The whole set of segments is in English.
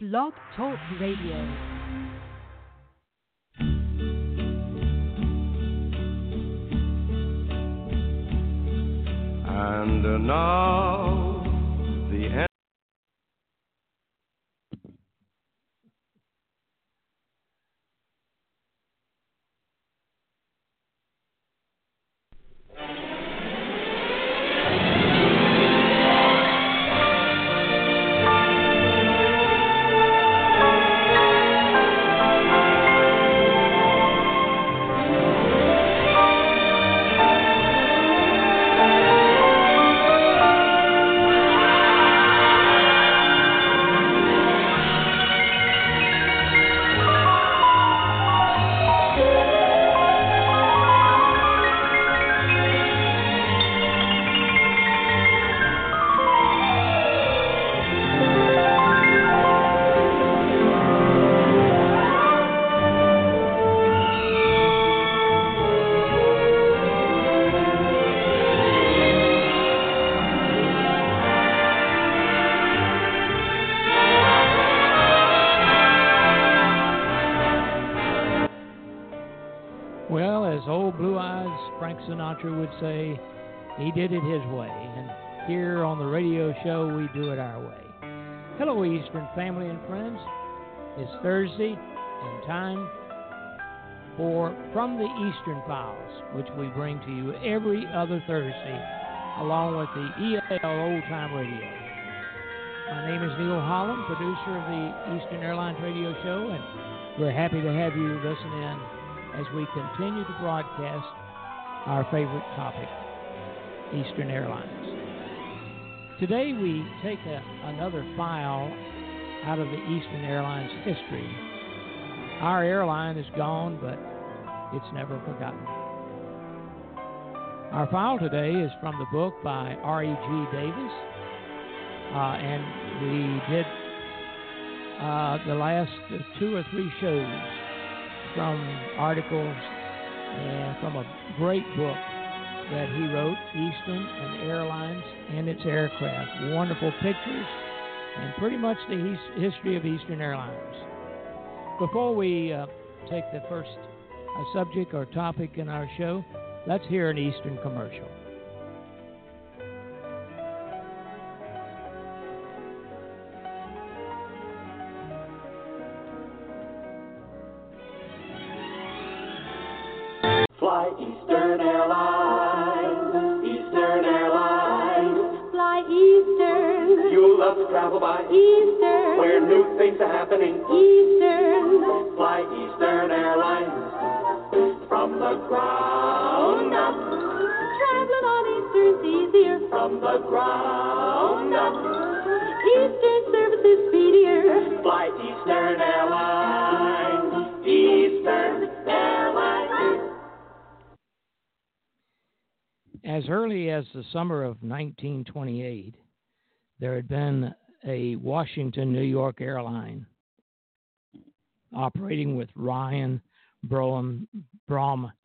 Blog Talk Radio. And now, Would say, he did it his way. And here on the radio show, we do it our way. Hello, Eastern family and friends. It's Thursday and time for From the Eastern Files, which we bring to you every other Thursday, along with the EAL Old Time Radio. My name is Neil Holland, producer of the Eastern Airlines Radio Show, and we're happy to have you listen in as we continue to broadcast our favorite topic, Eastern Airlines. Today we take a, another file out of the Eastern Airlines history. Our airline is gone, but it's never forgotten. Our file today is from the book by R.E.G. Davies, uh, and we did uh, the last two or three shows from articles and from a great book that he wrote, Eastern and Airlines and its Aircraft. Wonderful pictures and pretty much the history of Eastern Airlines. Before we uh, take the first uh, subject or topic in our show, let's hear an Eastern commercial. Travel by Eastern, where new things are happening. Eastern. Fly Eastern Airlines from the ground up, Traveling on Eastern's easier. from the ground up. Eastern service is speedier. Fly Eastern Airlines, Eastern Airlines. As early as the summer of 1928, there had been a Washington New York airline operating with Ryan, Brougham,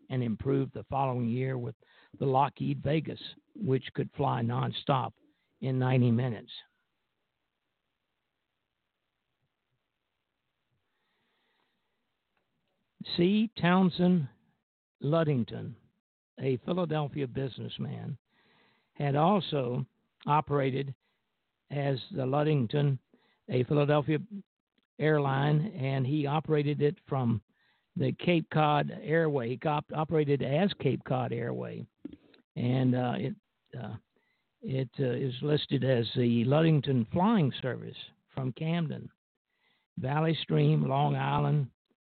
and improved the following year with the Lockheed Vegas, which could fly nonstop in 90 minutes. C. Townsend Ludington, a Philadelphia businessman, had also operated as the Ludington, a Philadelphia airline, and he operated it from the Cape Cod Airway. He op- operated as Cape Cod Airway, and uh, it uh, it uh, is listed as the Ludington Flying Service from Camden, Valley Stream, Long Island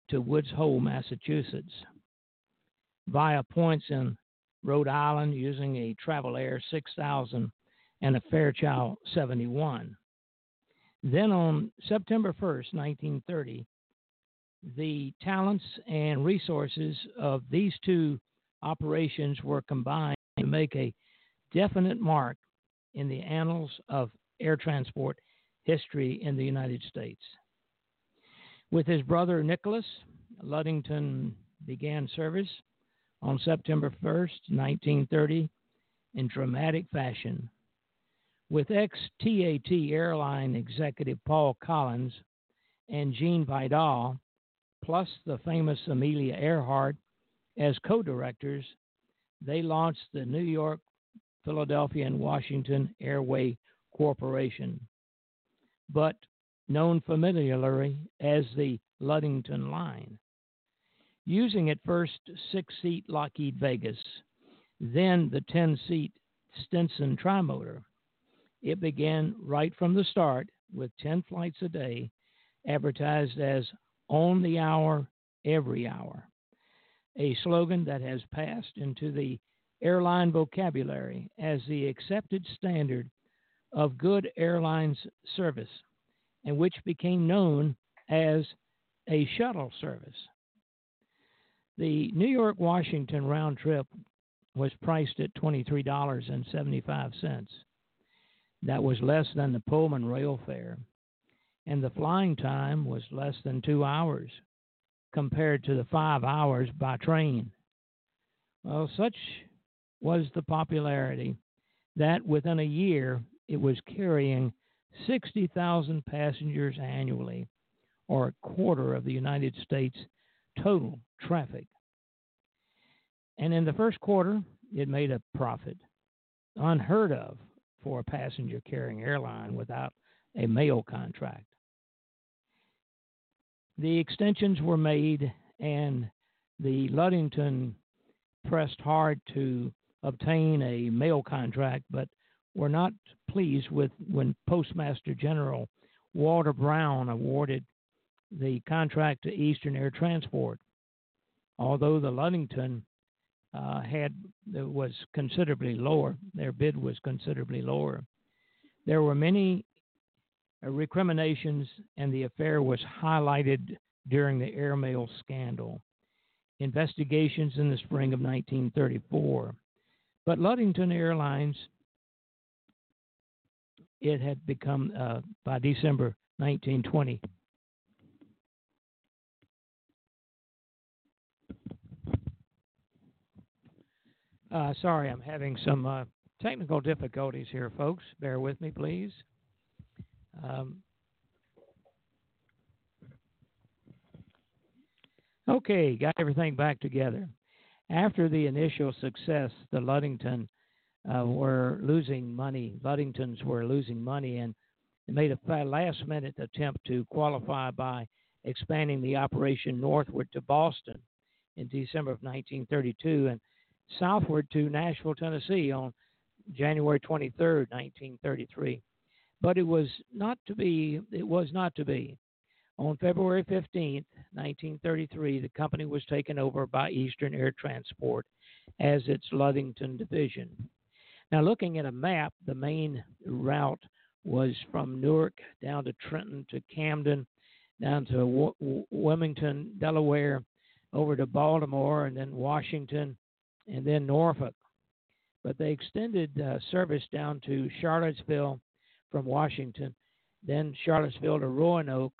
to Woods Hole, Massachusetts, via points in Rhode Island using a Travel Air 6000 and a Fairchild 71. Then on September 1st, 1930, the talents and resources of these two operations were combined to make a definite mark in the annals of air transport history in the United States. With his brother Nicholas, Ludington began service on September 1st, 1930, in dramatic fashion. With ex TAT airline executive Paul Collins and Gene Vidal, plus the famous Amelia Earhart as co directors, they launched the New York, Philadelphia, and Washington Airway Corporation, but known familiarly as the Ludington Line. Using at first six seat Lockheed Vegas, then the 10 seat Stinson trimotor, it began right from the start with 10 flights a day, advertised as on the hour, every hour, a slogan that has passed into the airline vocabulary as the accepted standard of good airlines service and which became known as a shuttle service. The New York Washington round trip was priced at $23.75. That was less than the Pullman rail fare, and the flying time was less than two hours compared to the five hours by train. Well, such was the popularity that within a year it was carrying 60,000 passengers annually, or a quarter of the United States total traffic. And in the first quarter, it made a profit, unheard of for a passenger carrying airline without a mail contract. The extensions were made, and the Ludington pressed hard to obtain a mail contract, but were not pleased with when Postmaster General Walter Brown awarded the contract to Eastern Air Transport. Although the Ludington uh, had was considerably lower, their bid was considerably lower. There were many uh, recriminations, and the affair was highlighted during the airmail scandal. Investigations in the spring of 1934. But Ludington Airlines, it had become, uh, by December 1920, Uh, sorry, I'm having some uh, technical difficulties here, folks. Bear with me, please. Um, okay, got everything back together. After the initial success, the Ludington uh, were losing money. Ludingtons were losing money, and made a last minute attempt to qualify by expanding the operation northward to Boston in December of 1932. And southward to Nashville, Tennessee on January 23, 1933. But it was not to be. It was not to be. On February 15, 1933, the company was taken over by Eastern Air Transport as its Ludington division. Now, looking at a map, the main route was from Newark down to Trenton to Camden, down to w- Wilmington, Delaware, over to Baltimore, and then Washington, and then Norfolk. But they extended uh, service down to Charlottesville from Washington, then Charlottesville to Roanoke,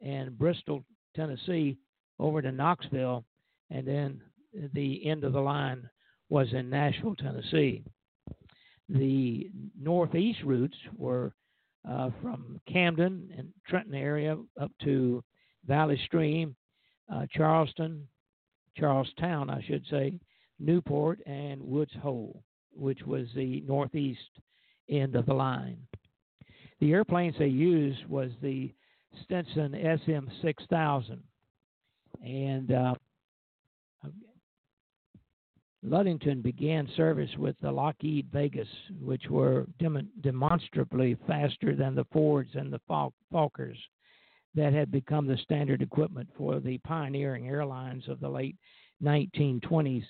and Bristol, Tennessee, over to Knoxville, and then the end of the line was in Nashville, Tennessee. The northeast routes were uh, from Camden and Trenton area up to Valley Stream, uh, Charleston, Charlestown, I should say, Newport, and Woods Hole, which was the northeast end of the line. The airplanes they used was the Stinson SM6000, and uh, Ludington began service with the Lockheed Vegas, which were dem- demonstrably faster than the Fords and the Fal- Fokkers that had become the standard equipment for the pioneering airlines of the late 1920s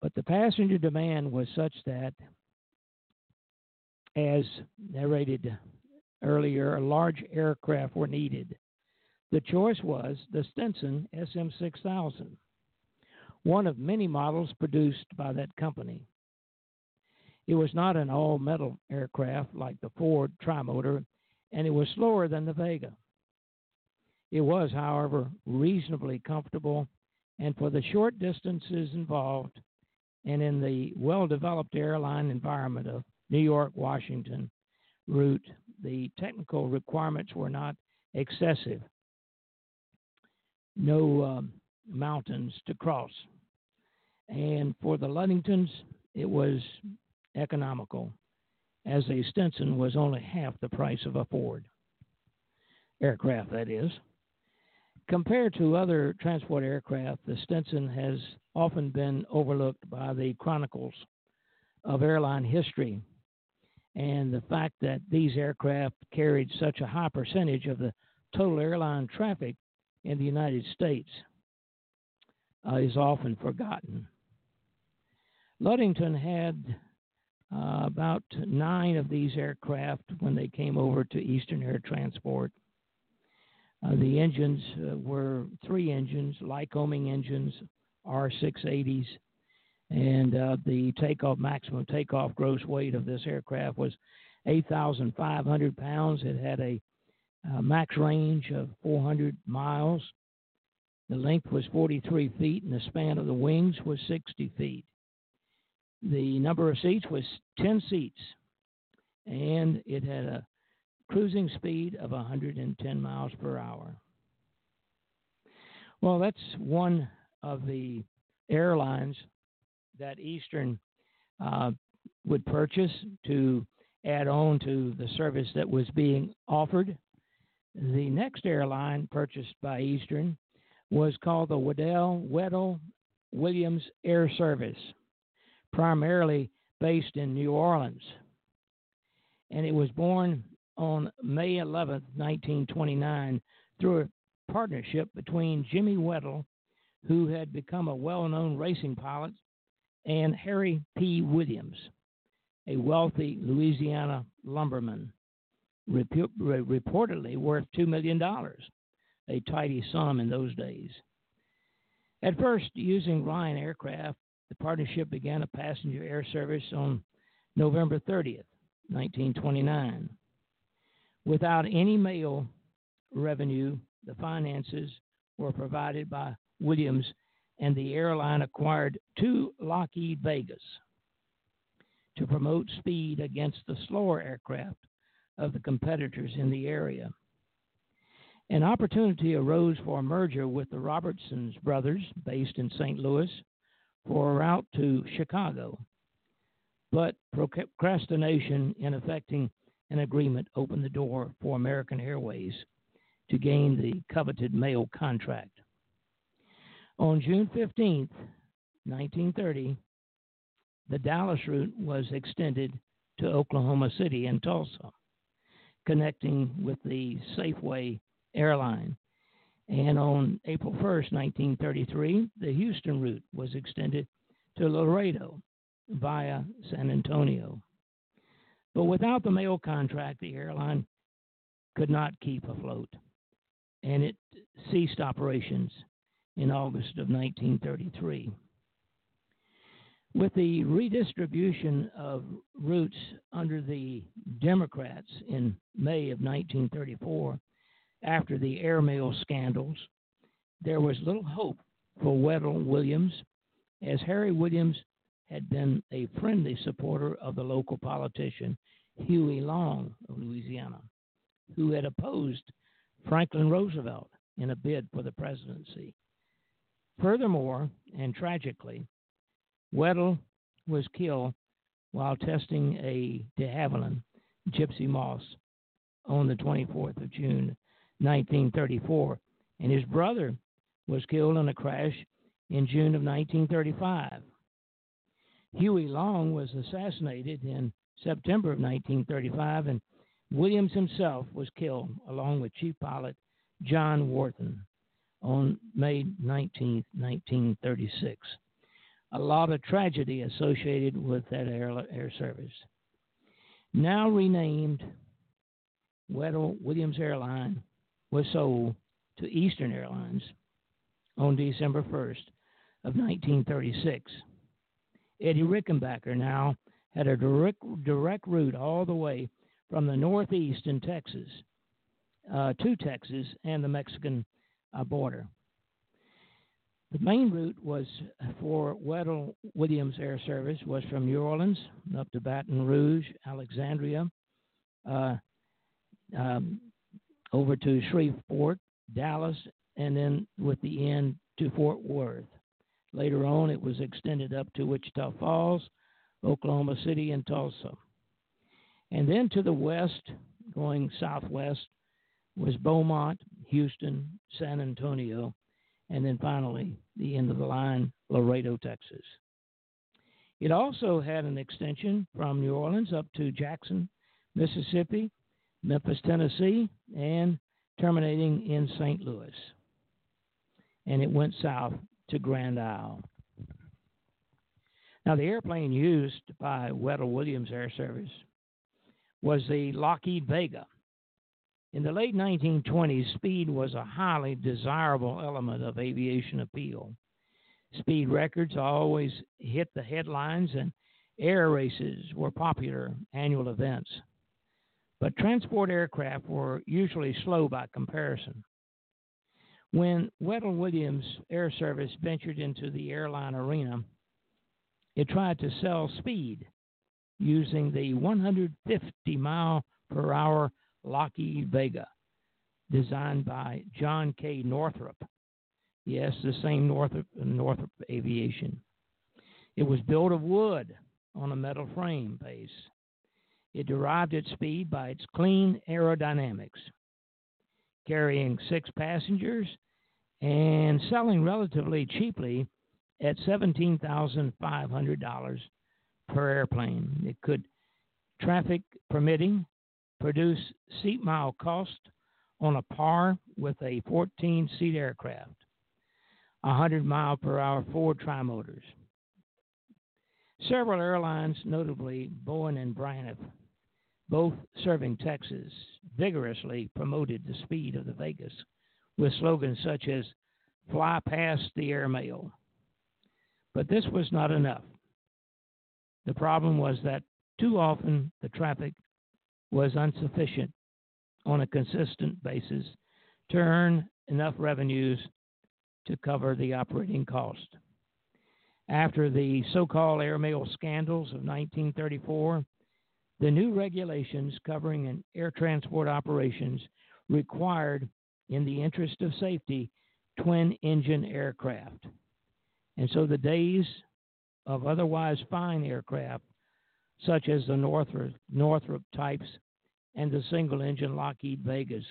but the passenger demand was such that, as narrated earlier, large aircraft were needed. The choice was the Stinson SM 6000, one of many models produced by that company. It was not an all metal aircraft like the Ford trimotor, and it was slower than the Vega. It was, however, reasonably comfortable, and for the short distances involved, and in the well developed airline environment of New York Washington route, the technical requirements were not excessive. No um, mountains to cross. And for the Ludingtons, it was economical, as a Stinson was only half the price of a Ford aircraft, that is. Compared to other transport aircraft, the Stinson has often been overlooked by the chronicles of airline history. And the fact that these aircraft carried such a high percentage of the total airline traffic in the United States uh, is often forgotten. Ludington had uh, about nine of these aircraft when they came over to Eastern Air Transport. Uh, the engines uh, were three engines, Lycoming engines, R680s, and uh, the takeoff maximum takeoff gross weight of this aircraft was 8,500 pounds. It had a uh, max range of 400 miles. The length was 43 feet, and the span of the wings was 60 feet. The number of seats was 10 seats, and it had a cruising speed of 110 miles per hour. Well, that's one of the airlines that Eastern uh, would purchase to add on to the service that was being offered. The next airline purchased by Eastern was called the Wedell Wedell Williams Air Service, primarily based in New Orleans. And it was born on May 11, 1929, through a partnership between Jimmy Wedell, who had become a well known racing pilot, and Harry P. Williams, a wealthy Louisiana lumberman, reportedly worth $2 million, a tidy sum in those days. At first, using Ryan aircraft, the partnership began a passenger air service on November 30th, 1929. Without any mail revenue, the finances were provided by Williams, and the airline acquired two Lockheed Vegas to promote speed against the slower aircraft of the competitors in the area. An opportunity arose for a merger with the Robertsons brothers, based in St. Louis, for a route to Chicago. But procrastination in effecting an agreement opened the door for American Airways to gain the coveted mail contract. On June 15, 1930, the Dallas route was extended to Oklahoma City and Tulsa, connecting with the Safeway airline. And on April 1, 1933, the Houston route was extended to Laredo via San Antonio. But without the mail contract, the airline could not keep afloat, and it ceased operations in August of 1933. With the redistribution of routes under the Democrats in May of 1934, after the airmail scandals, there was little hope for Wedell Williams, as Harry Williams had been a friendly supporter of the local politician Huey Long of Louisiana, who had opposed Franklin Roosevelt in a bid for the presidency. Furthermore, and tragically, Wedell was killed while testing a de Havilland Gipsy Moth on the 24th of June, 1934, and his brother was killed in a crash in June of 1935. Huey Long was assassinated in September of 1935, and Williams himself was killed along with Chief Pilot John Wharton on May 19, 1936. A lot of tragedy associated with that air, air service. Now renamed Wedell Williams Airline was sold to Eastern Airlines on December 1st of 1936. Eddie Rickenbacker now had a direct direct route all the way from the northeast in Texas uh, to Texas and the Mexican uh, border. The main route was for Wedell Williams Air Service was from New Orleans up to Baton Rouge, Alexandria, uh, um, over to Shreveport, Dallas, and then with the end to Fort Worth. Later on, it was extended up to Wichita Falls, Oklahoma City, and Tulsa. And then to the west, going southwest, was Beaumont, Houston, San Antonio, and then finally, the end of the line, Laredo, Texas. It also had an extension from New Orleans up to Jackson, Mississippi, Memphis, Tennessee, and terminating in St. Louis. And it went south to Grand Isle. Now, the airplane used by Wedell Williams Air Service was the Lockheed Vega. In the late 1920s, speed was a highly desirable element of aviation appeal. Speed records always hit the headlines, and air races were popular annual events. But transport aircraft were usually slow by comparison. When Wedell Williams Air Service ventured into the airline arena, it tried to sell speed using the 150 mile per hour Lockheed Vega, designed by John K. Northrop. Yes, the same Northrop, Northrop Aviation. It was built of wood on a metal frame base. It derived its speed by its clean aerodynamics, carrying six passengers and selling relatively cheaply at $17,500 per airplane. It could, traffic permitting, produce seat mile cost on a par with a 14 seat aircraft, 100 mile per hour Ford trimotors. Several airlines, notably Bowen and Braniff, both serving Texas, vigorously promoted the speed of the Vegas with slogans such as fly past the airmail. But this was not enough. The problem was that too often the traffic was insufficient on a consistent basis to earn enough revenues to cover the operating cost. After the so called airmail scandals of 1934, the new regulations covering air transport operations required, in the interest of safety, twin engine aircraft. And so the days of otherwise fine aircraft, such as the Northrop, Northrop types and the single engine Lockheed Vegas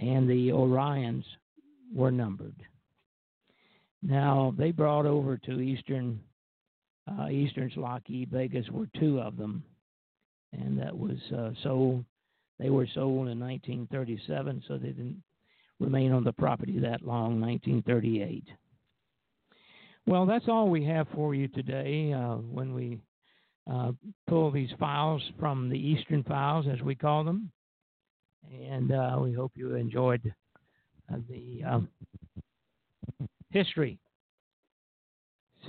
and the Orions, were numbered. Now, they brought over to Eastern, uh, Eastern's Lockheed Vegas were two of them, and that was uh, sold. They were sold in 1937, so they didn't remain on the property that long, 1938. Well, that's all we have for you today uh, when we uh, pull these files from the Eastern files, as we call them. And uh, we hope you enjoyed uh, the um, history.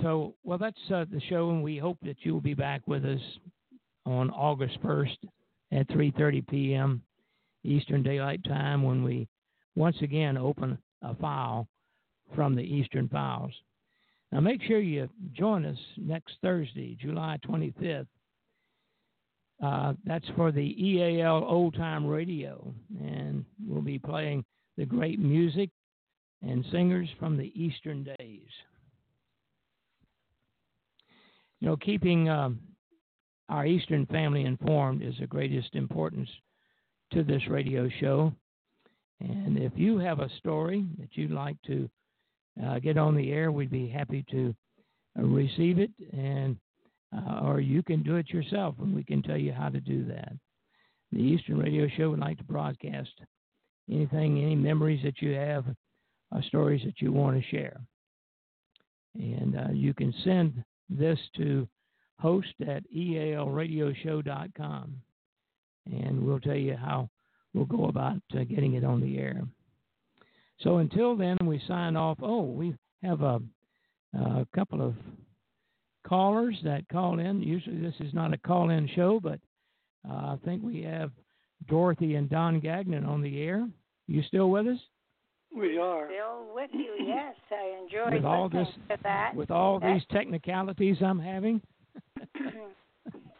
So, well, that's uh, the show, and we hope that you will be back with us on August 1st at 3:30 p.m. Eastern Daylight Time when we once again open a file from the Eastern Files. Now, make sure you join us next Thursday, July 25th. Uh, that's for the EAL Old Time Radio, and we'll be playing the great music and singers from the Eastern days. You know, keeping um, our Eastern family informed is of greatest importance to this radio show. And if you have a story that you'd like to uh, get on the air, we'd be happy to uh, receive it, and uh, or you can do it yourself, and we can tell you how to do that. The Eastern Radio Show would like to broadcast anything, any memories that you have, uh, stories that you want to share, and uh, you can send this to host at ealradioshow.com, and we'll tell you how we'll go about uh, getting it on the air. So until then, we sign off. Oh, we have a, a couple of callers that call in. Usually, this is not a call in show, but uh, I think we have Dorothy and Don Gagnon on the air. You still with us? We are. Still with you, yes. I enjoyed With all listening this- to that. With all That- these technicalities I'm having?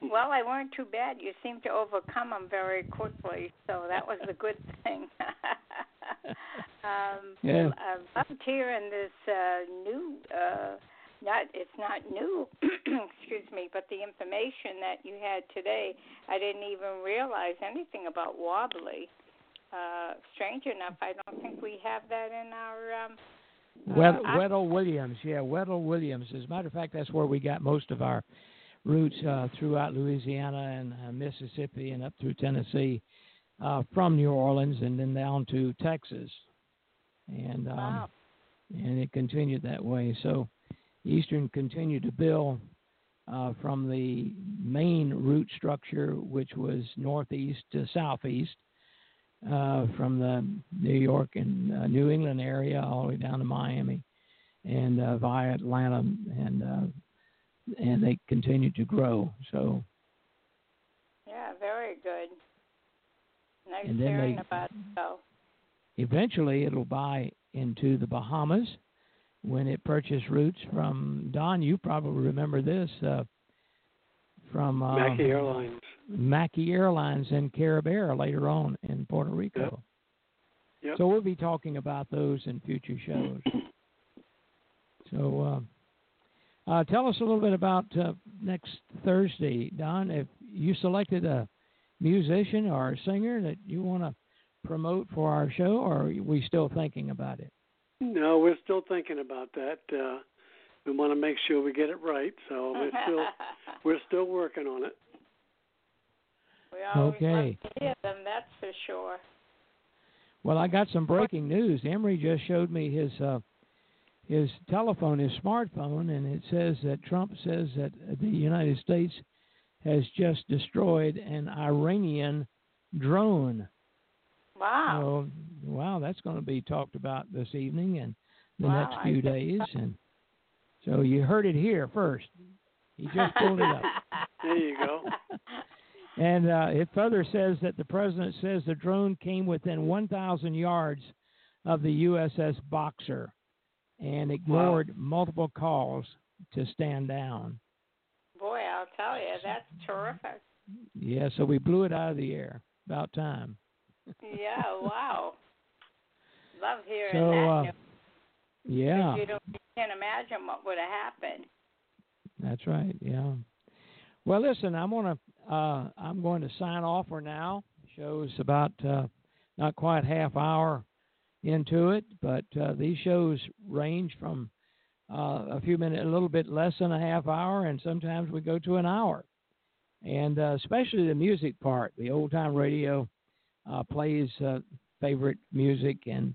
Well, I weren't too bad. You seemed to overcome them very quickly, so that was a good thing. um, Yeah. I loved hearing this uh, new. Uh, not it's not new, excuse me, but the information that you had today, I didn't even realize anything about wobbly. Uh, strange enough, I don't think we have that in our. Um, Wed- uh, Wedell Williams, yeah, Wedell Williams. As a matter of fact, that's where we got most of our routes uh, throughout Louisiana and uh, Mississippi and up through Tennessee, uh, from New Orleans and then down to Texas, and um, Wow. and it continued that way. So Eastern continued to build uh, from the main route structure, which was northeast to southeast, uh, from the New York and uh, New England area all the way down to Miami, and uh, via Atlanta, and uh, and they continue to grow. So yeah, very good. Nice And hearing they- about it. So. eventually, it'll buy into the Bahamas when it purchased routes from Don. You probably remember this uh, from uh, Mackey Airlines. Mackey Airlines and Carib Air later on in Puerto Rico. Yep. So we'll be talking about those in future shows. So uh, uh, tell us a little bit about uh, next Thursday, Don. If you selected a musician or a singer that you want to promote for our show, or are we still thinking about it? No, we're still thinking about that. We want to make sure we get it right, so we're still we're still working on it. we always Okay. love to hear them, that's for sure. Well, I got some breaking news. Emery just showed me his uh, his telephone, his smartphone, and it says that Trump says that the United States has just destroyed an Iranian drone. Wow. So, wow, that's going to be talked about this evening and the Wow, next few didn't days. And so you heard it here first. He just pulled it up. There you go. And uh, it further says that the president says the drone came within 1,000 yards of the USS Boxer and ignored multiple calls to stand down. Boy, I'll tell you, that's terrific. Yeah, so we blew it out of the air. About time. Yeah, wow. Love hearing So, that. uh, news, 'cause yeah, You, don't, you can't imagine what would have happened. that's right. Yeah. Well, listen, I'm gonna uh, I'm going to sign off for now. Show's about uh, not quite half hour into it, but uh, these shows range from uh, a few minutes, a little bit less than a half hour, and sometimes we go to an hour. And uh, especially the music part, the old time radio uh, plays uh, favorite music, and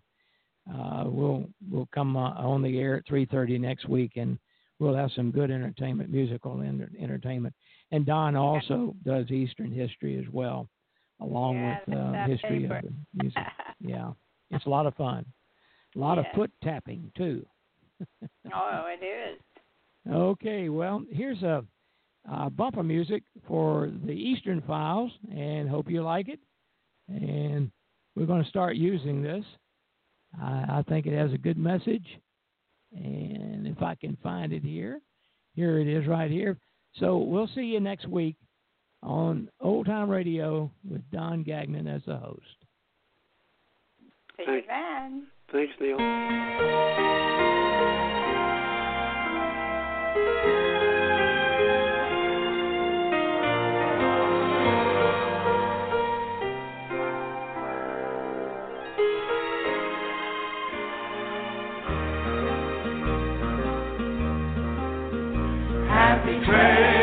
uh, we'll we'll come uh, on the air at 3:30 next week, and we'll have some good entertainment, musical enter- entertainment. And Don also does Eastern history as well, along Yeah, with uh, history of the music. Yeah, it's a lot of fun. A lot of foot tapping too. oh, it is. Okay, well, here's a uh, bumper music for the Eastern Files, and hope you like it. And we're going to start using this. I, I think it has a good message, and if I can find it here, here it is right here. So we'll see you next week on Old Time Radio with Don Gagnon as the host. See you Thank- then. Thanks, Neil. Happy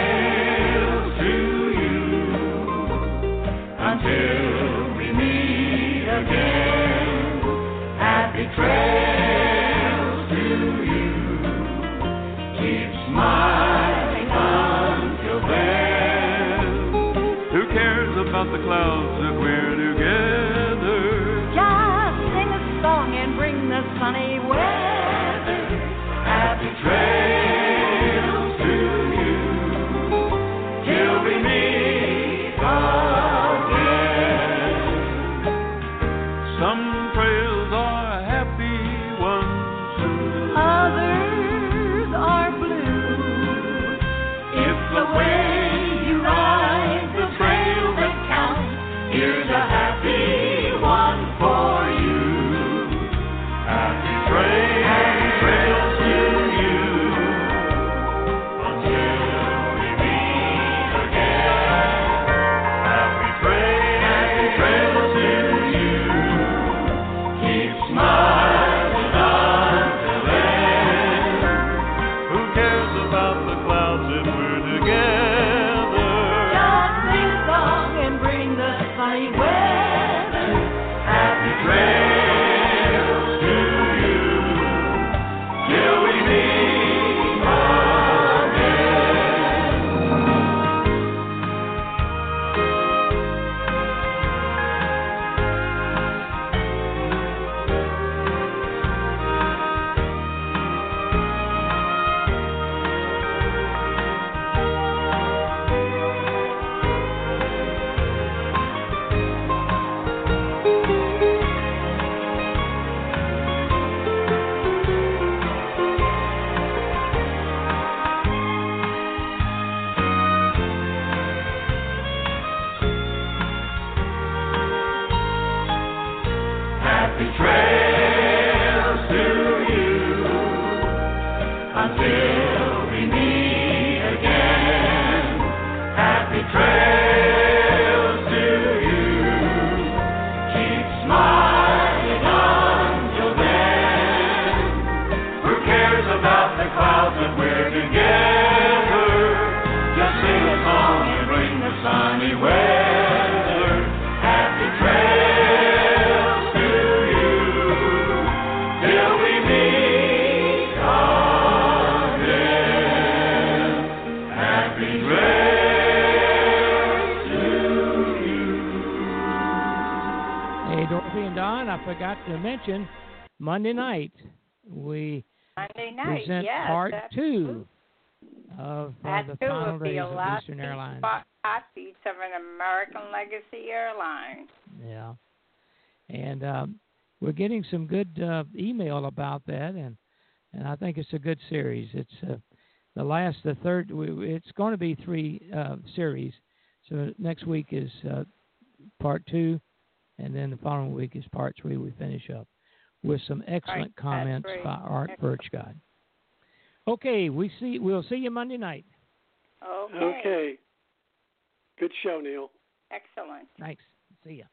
Hey, Dorothy and Don, I forgot to mention Monday night we Monday night, present yes, part two of uh, the final days of last Eastern Airlines. beats of an American Legacy airline. Yeah, and um, we're getting some good uh, email about that, and and I think it's a good series. It's uh, the last, the third. It's going to be three uh, series. So next week is uh, part two, and then the following week is part three. We finish up with some excellent that's comments by Art Excellent. Birchgod. Okay, we see. We'll see you Monday night. Okay. Okay. Good show, Neil. Excellent. Thanks. See ya.